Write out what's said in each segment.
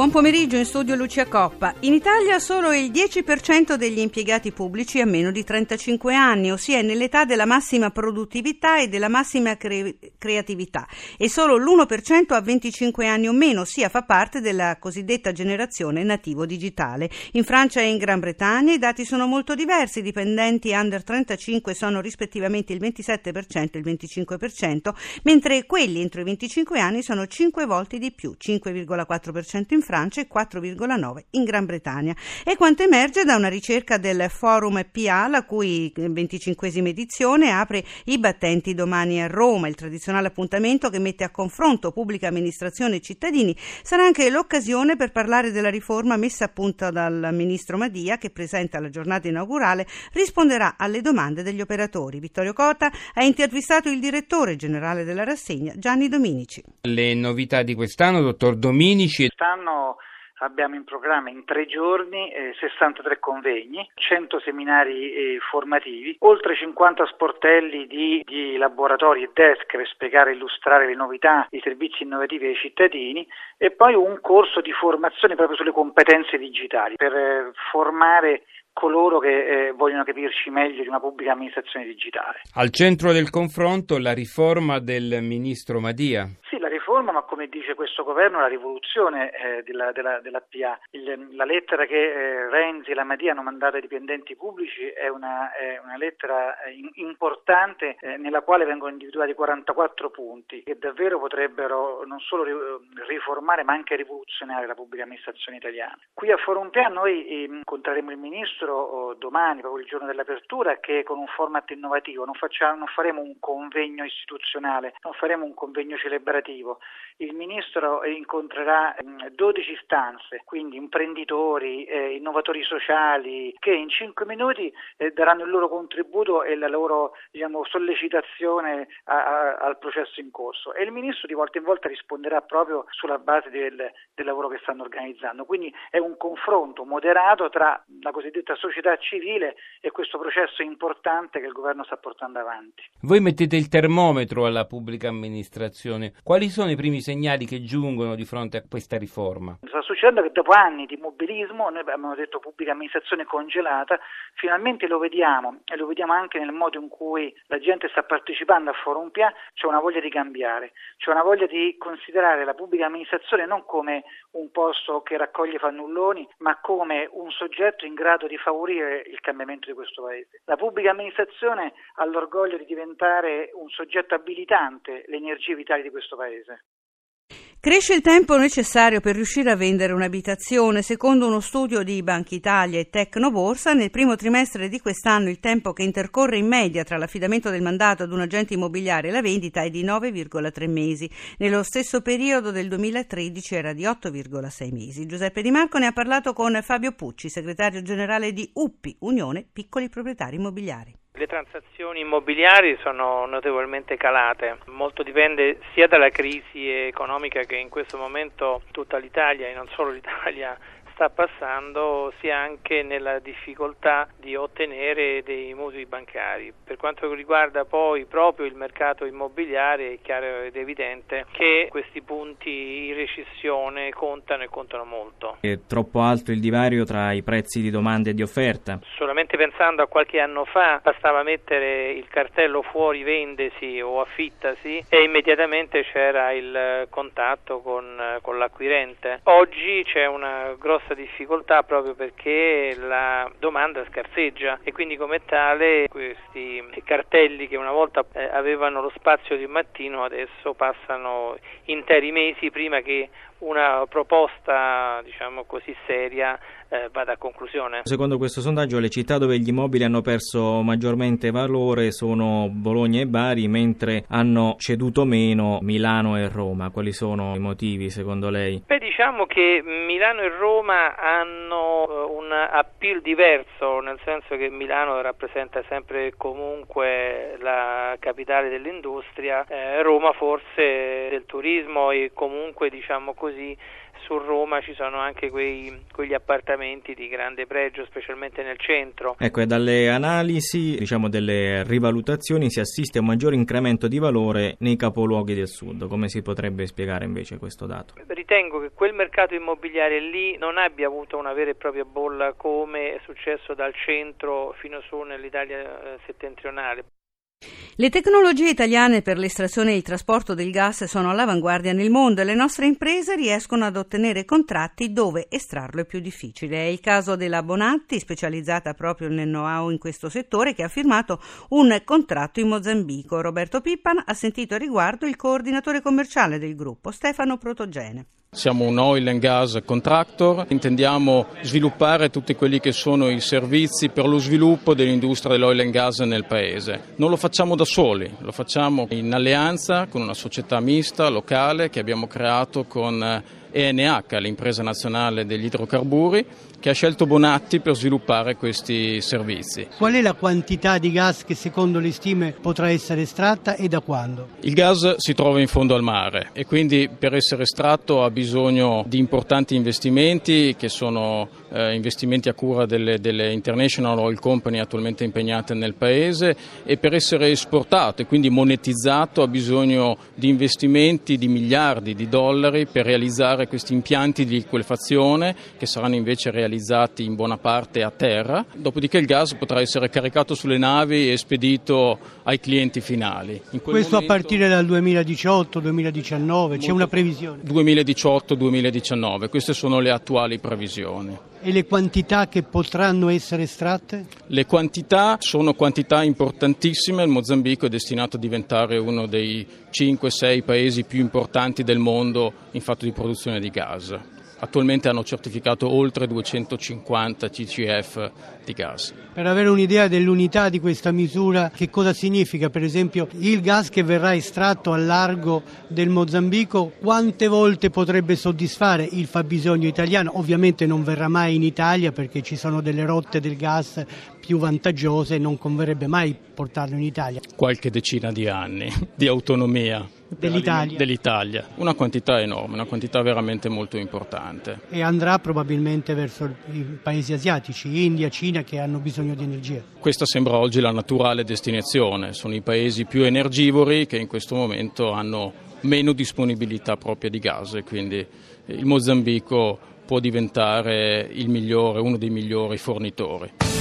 Buon pomeriggio in studio Lucia Coppa. In Italia solo il 10% degli impiegati pubblici ha meno di 35 anni, ossia è nell'età della massima produttività e della massima cre- creatività, e solo l'1% ha 25 anni o meno, ossia fa parte della cosiddetta generazione nativo digitale. In Francia e in Gran Bretagna i dati sono molto diversi, i dipendenti under 35 sono rispettivamente il 27% e il 25%, mentre quelli entro i 25 anni sono 5 volte di più, 5,4% in in Francia e 4,9 in Gran Bretagna. È quanto emerge da una ricerca del Forum PA, la cui 25 edizione apre i battenti domani a Roma. Il tradizionale appuntamento che mette a confronto pubblica amministrazione e cittadini sarà anche l'occasione per parlare della riforma messa a punto dal ministro Madia che presenta la giornata inaugurale risponderà alle domande degli operatori. Vittorio Cota ha intervistato il direttore generale della rassegna Gianni Dominici. Le novità di quest'anno, dottor Dominici. Quest'anno quest'anno abbiamo in programma in tre giorni eh, 63 convegni, 100 seminari eh, formativi, oltre 50 sportelli di, di, laboratori e desk per spiegare e illustrare le novità, i servizi innovativi ai cittadini e poi un corso di formazione proprio sulle competenze digitali per eh, formare coloro che eh, vogliono capirci meglio di una pubblica amministrazione digitale. Al centro del confronto la riforma del ministro Madia. Riforma, ma come dice questo governo, la rivoluzione eh, della, della, della, PA. Il, la lettera che eh, Renzi e la Madia hanno mandato ai dipendenti pubblici è una, è una lettera eh, in, importante eh, nella quale vengono individuati 44 punti che davvero potrebbero non solo riformare ma anche rivoluzionare la pubblica amministrazione italiana. Qui a Forum PA noi eh, incontreremo il ministro oh, domani, proprio il giorno dell'apertura, che con un format innovativo non, facciamo, non faremo un convegno istituzionale, non faremo un convegno celebrativo. Il ministro incontrerà 12 stanze, quindi imprenditori, eh, innovatori sociali, che in 5 minuti eh, daranno il loro contributo e la loro diciamo, sollecitazione a, a, al processo in corso. E il ministro di volta in volta risponderà proprio sulla base del, del lavoro che stanno organizzando. Quindi è un confronto moderato tra la cosiddetta società civile e questo processo importante che il governo sta portando avanti. Voi mettete il termometro alla pubblica amministrazione. Quali sono i primi segnali che giungono di fronte a questa riforma? Sta succedendo che dopo anni di mobilismo, noi abbiamo detto pubblica amministrazione congelata, finalmente lo vediamo e lo vediamo anche nel modo in cui la gente sta partecipando a Forum PA, c'è una voglia di cambiare, c'è una voglia di considerare la pubblica amministrazione non come un posto che raccoglie fannulloni, ma come un soggetto in grado di favorire il cambiamento di questo Paese. La pubblica amministrazione ha l'orgoglio di diventare un soggetto abilitante le energie vitali di questo Paese. Cresce il tempo necessario per riuscire a vendere un'abitazione. Secondo uno studio di Banca Italia e Tecnoborsa, nel primo trimestre di quest'anno il tempo che intercorre in media tra l'affidamento del mandato ad un agente immobiliare e la vendita è di 9,3 mesi. Nello stesso periodo del 2013 era di 8,6 mesi. Giuseppe Di Marco ne ha parlato con Fabio Pucci, segretario generale di UPPI, Unione Piccoli Proprietari Immobiliari. Le transazioni immobiliari sono notevolmente calate, molto dipende sia dalla crisi economica che in questo momento tutta l'Italia e non solo l'Italia sta passando sia anche nella difficoltà di ottenere dei mutui bancari. Per quanto riguarda poi proprio il mercato immobiliare è chiaro ed evidente che questi punti in recessione contano e contano molto. È troppo alto il divario tra i prezzi di domanda e di offerta? Solamente pensando a qualche anno fa bastava mettere il cartello fuori vendesi o affittasi e immediatamente c'era il contatto con, con l'acquirente. Oggi c'è una grossa grossa difficoltà proprio perché la domanda scarseggia e quindi come tale questi cartelli che una volta eh, avevano lo spazio di un mattino adesso passano interi mesi prima che una proposta diciamo così seria eh, vada a conclusione. Secondo questo sondaggio le città dove gli immobili hanno perso maggiormente valore sono Bologna e Bari, mentre hanno ceduto meno Milano e Roma. Quali sono i motivi secondo lei? Beh, diciamo che Milano e Roma hanno eh, un appeal diverso, nel senso che Milano rappresenta sempre e comunque la la capitale dell'industria, eh, Roma forse del turismo e comunque diciamo così su Roma ci sono anche quei, quegli appartamenti di grande pregio, specialmente nel centro. Ecco, e dalle analisi, diciamo delle rivalutazioni, si assiste a un maggiore incremento di valore nei capoluoghi del sud. Come si potrebbe spiegare invece questo dato? Ritengo che quel mercato immobiliare lì non abbia avuto una vera e propria bolla come è successo dal centro fino su nell'Italia eh, settentrionale. Le tecnologie italiane per l'estrazione e il trasporto del gas sono all'avanguardia nel mondo e le nostre imprese riescono ad ottenere contratti dove estrarlo è più difficile. È il caso della Bonatti, specializzata proprio nel know-how in questo settore, che ha firmato un contratto in Mozambico. Roberto Pippan ha sentito a riguardo il coordinatore commerciale del gruppo, Stefano Protogene. Siamo un oil and gas contractor, intendiamo sviluppare tutti quelli che sono i servizi per lo sviluppo dell'industria dell'oil and gas nel paese. Non lo facciamo da soli, lo facciamo in alleanza con una società mista locale che abbiamo creato con ENH, l'impresa nazionale degli idrocarburi, che ha scelto Bonatti per sviluppare questi servizi. Qual è la quantità di gas che secondo le stime potrà essere estratta e da quando? Il gas si trova in fondo al mare e quindi per essere estratto ha bisogno di importanti investimenti che sono eh, investimenti a cura delle, delle International Oil Company attualmente impegnate nel paese e per essere esportato e quindi monetizzato ha bisogno di investimenti di miliardi di dollari per realizzare questi impianti di liquefazione che saranno invece realizzati in buona parte a terra, dopodiché il gas potrà essere caricato sulle navi e spedito ai clienti finali. Questo momento, a partire dal 2018-2019, c'è una previsione? 2018-2019, queste sono le attuali previsioni. E le quantità che potranno essere estratte? Le quantità sono quantità importantissime, il Mozambico è destinato a diventare uno dei 5-6 paesi più importanti del mondo in fatto di produzione di gas attualmente hanno certificato oltre 250 CCF di gas. Per avere un'idea dell'unità di questa misura, che cosa significa per esempio il gas che verrà estratto al largo del Mozambico, quante volte potrebbe soddisfare il fabbisogno italiano? Ovviamente non verrà mai in Italia perché ci sono delle rotte del gas più vantaggiose e non converrebbe mai portarlo in Italia. Qualche decina di anni di autonomia dell'Italia. dell'Italia. Una quantità enorme, una quantità veramente molto importante. E andrà probabilmente verso i paesi asiatici, India, Cina, che hanno bisogno di energia. Questa sembra oggi la naturale destinazione, sono i paesi più energivori che in questo momento hanno meno disponibilità propria di gas e quindi il Mozambico può diventare migliore, uno dei migliori fornitori.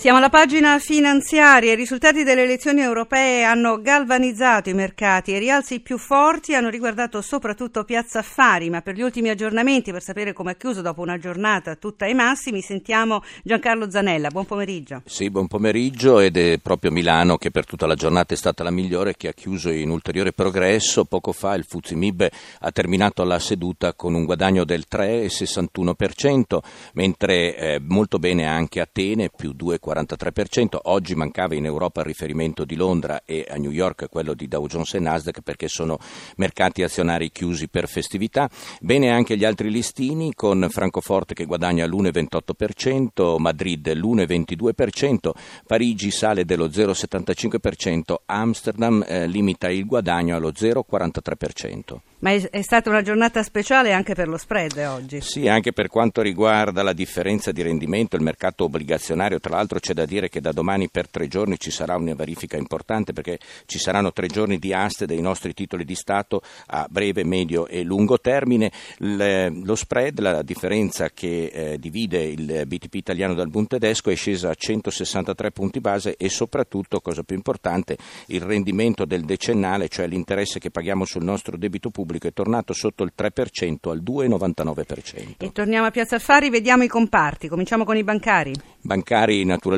Siamo alla pagina finanziaria. I risultati delle elezioni europee hanno galvanizzato i mercati i rialzi più forti hanno riguardato soprattutto Piazza Affari, ma per gli ultimi aggiornamenti, per sapere come ha chiuso dopo una giornata tutta ai massimi, sentiamo Giancarlo Zanella. Buon pomeriggio. Sì, buon pomeriggio ed è proprio Milano che per tutta la giornata è stata la migliore che ha chiuso in ulteriore progresso. Poco fa il Fuzimib ha terminato la seduta con un guadagno del 3,61%, mentre eh, molto bene anche Atene più 2,40%. 43%, oggi mancava in Europa il riferimento di Londra e a New York quello di Dow Jones e Nasdaq perché sono mercati azionari chiusi per festività. Bene anche gli altri listini con Francoforte che guadagna l'1,28%, Madrid l'1,22%, Parigi sale dello 0,75%, Amsterdam eh, limita il guadagno allo 0,43%. Ma è, è, stata una giornata speciale anche per lo spread oggi. Sì, anche per quanto riguarda la differenza di rendimento, il mercato obbligazionario, tra l'altro c'è da dire che da domani per tre giorni ci sarà una verifica importante perché ci saranno tre giorni di aste dei nostri titoli di Stato a breve, medio e lungo termine. Lo spread, la differenza che eh, divide il BTP italiano dal Bund tedesco è scesa a 163 punti base e soprattutto, cosa più importante, il rendimento del decennale, cioè l'interesse che paghiamo sul nostro debito pubblico pubblico è tornato sotto il 3% al 2,99%. E torniamo a Piazza Affari, vediamo i comparti, cominciamo con i bancari. Bancari naturalmente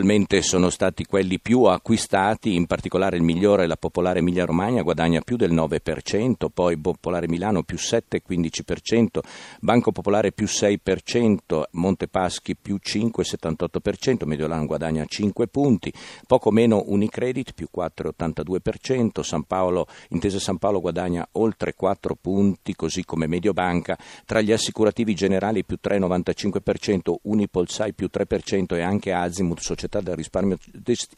sono stati quelli più acquistati, in particolare il migliore, la Popolare Emilia Romagna guadagna più del 9%, poi Popolare Milano più 7,15%, Banco Popolare più 6%, Montepaschi più 5,78%, Mediolano guadagna 5 punti, poco meno Unicredit più 4,82%, San Paolo, Intesa San Paolo guadagna oltre 4 punti, così come Mediobanca, tra gli assicurativi generali più 3,95%, Unipol 6 più 3% e anche Azimut Società società del risparmio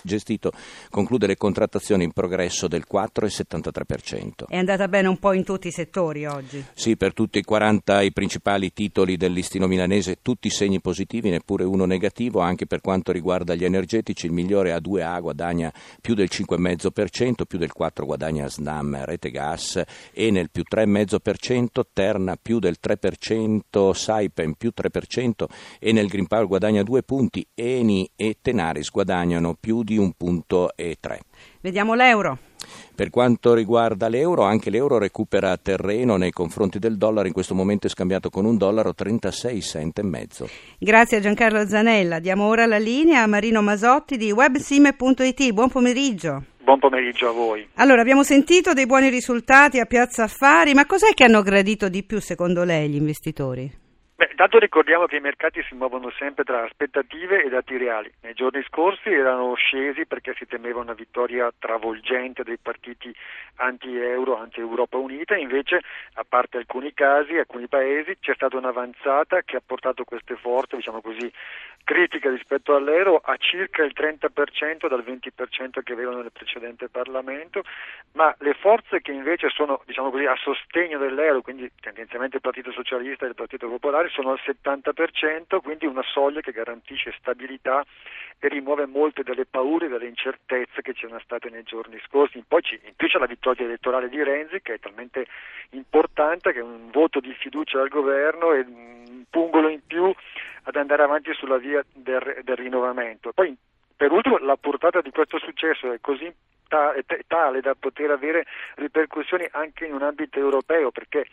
gestito conclude le contrattazioni in progresso del 4,73%. È andata bene un po' in tutti i settori oggi? Sì, per tutti i 40 i principali titoli del listino milanese, tutti segni positivi, neppure uno negativo, anche per quanto riguarda gli energetici, il migliore A2A guadagna più del 5,5%, più del 4% guadagna Snam, Rete Gas, Enel più 3,5%, Terna più del 3%, Saipen più 3% e nel Green Power guadagna due punti, Eni e Tenaris guadagnano più di un punto e tre. Vediamo l'euro. Per quanto riguarda l'euro, anche l'euro recupera terreno nei confronti del dollaro, in questo momento è scambiato con un dollaro 36 cent e mezzo. Grazie a Giancarlo Zanella. Diamo ora la linea a Marino Masotti di websime.it. Buon pomeriggio. Buon pomeriggio a voi. Allora, abbiamo sentito dei buoni risultati a Piazza Affari, ma cos'è che hanno gradito di più secondo lei gli investitori? Beh, intanto ricordiamo che i mercati si muovono sempre tra aspettative e dati reali. Nei giorni scorsi erano scesi perché si temeva una vittoria travolgente dei partiti anti-euro, anti-Europa Unita, invece, a parte alcuni casi, alcuni paesi, c'è stata un'avanzata che ha portato queste forze, diciamo così, critiche rispetto all'euro a circa il 30% dal 20% che avevano nel precedente Parlamento, ma le forze che invece sono, diciamo così, a sostegno dell'euro, quindi tendenzialmente il Partito Socialista e il Partito Popolare, sono al 70%, quindi una soglia che garantisce stabilità e rimuove molte delle paure e delle incertezze che c'erano state nei giorni scorsi. Poi ci, in più c'è la vittoria elettorale di Renzi che è talmente importante che è un voto di fiducia al governo e un pungolo in più ad andare avanti sulla via del, del rinnovamento. Poi per ultimo la portata di questo successo è così tale da poter avere ripercussioni anche in un ambito europeo perché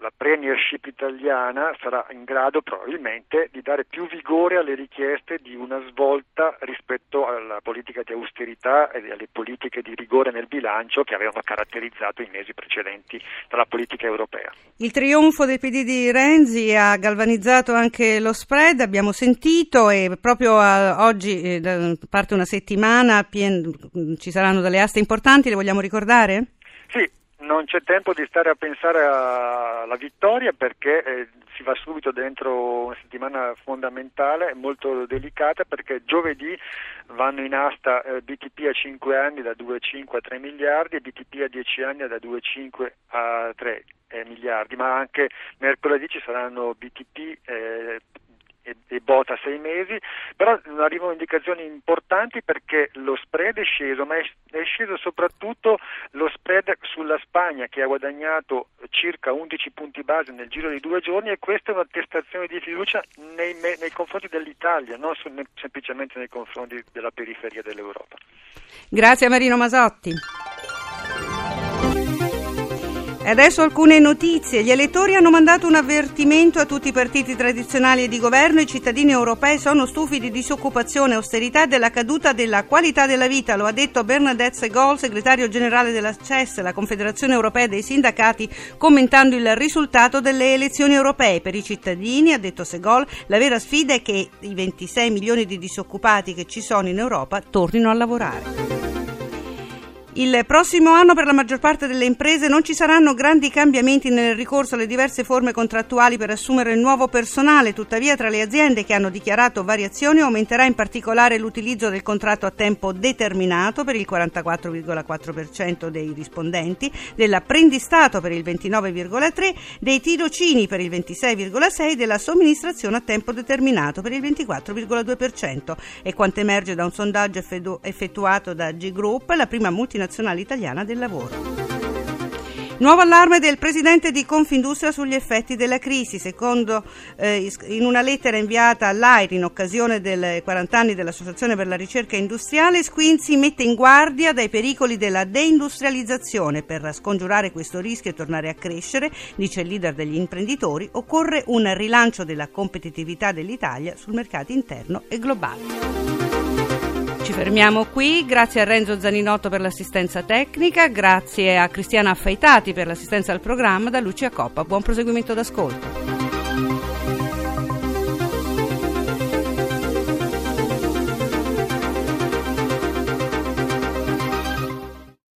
la premiership italiana sarà in grado probabilmente di dare più vigore alle richieste di una svolta rispetto alla politica di austerità e alle politiche di rigore nel bilancio che avevano caratterizzato i mesi precedenti dalla politica europea. Il trionfo del PD di Renzi ha galvanizzato anche lo spread, abbiamo sentito e proprio a, oggi eh, parte una settimana pien, ci saranno delle aste importanti, le vogliamo ricordare? Sì, non c'è tempo di stare a pensare alla vittoria perché eh, si va subito dentro una settimana fondamentale, molto delicata perché giovedì vanno in asta eh, BTP a 5 anni da 2,5 a 3 miliardi e BTP a 10 anni da 2,5 a 3 eh, miliardi, ma anche mercoledì ci saranno BTP eh, e, e bota sei mesi, però arrivano indicazioni importanti perché lo spread è sceso, ma è, è sceso soprattutto lo spread sulla Spagna che ha guadagnato circa 11 punti base nel giro di due giorni e questa è un'attestazione di fiducia nei, nei confronti dell'Italia, non semplicemente nei confronti della periferia dell'Europa. Grazie a Marino Masotti. Adesso alcune notizie. Gli elettori hanno mandato un avvertimento a tutti i partiti tradizionali e di governo. I cittadini europei sono stufi di disoccupazione, austerità e della caduta della qualità della vita. Lo ha detto Bernadette Segol, segretario generale della CES, la Confederazione Europea dei Sindacati, commentando il risultato delle elezioni europee. Per i cittadini, ha detto Segol, la vera sfida è che i 26 milioni di disoccupati che ci sono in Europa tornino a lavorare. Il prossimo anno per la maggior parte delle imprese non ci saranno grandi cambiamenti nel ricorso alle diverse forme contrattuali per assumere nuovo personale, tuttavia tra le aziende che hanno dichiarato variazioni aumenterà in particolare l'utilizzo del contratto a tempo determinato per il 44,4% dei rispondenti, dell'apprendistato per il 29,3%, dei tirocini per il 26,6% e della somministrazione a tempo determinato per il 24,2%. E quanto emerge da un sondaggio effettuato da G Group, la prima multinazionale Nazionale Italiana del Lavoro. Nuovo allarme del presidente di Confindustria sugli effetti della crisi. Secondo eh, in una lettera inviata all'AIR in occasione dei 40 anni dell'Associazione per la ricerca industriale, Squinzi mette in guardia dai pericoli della deindustrializzazione. Per scongiurare questo rischio e tornare a crescere, dice il leader degli imprenditori, occorre un rilancio della competitività dell'Italia sul mercato interno e globale. Ci fermiamo qui, grazie a Renzo Zaninotto per l'assistenza tecnica, grazie a Cristiana Affaitati per l'assistenza al programma, da Lucia Coppa. Buon proseguimento d'ascolto.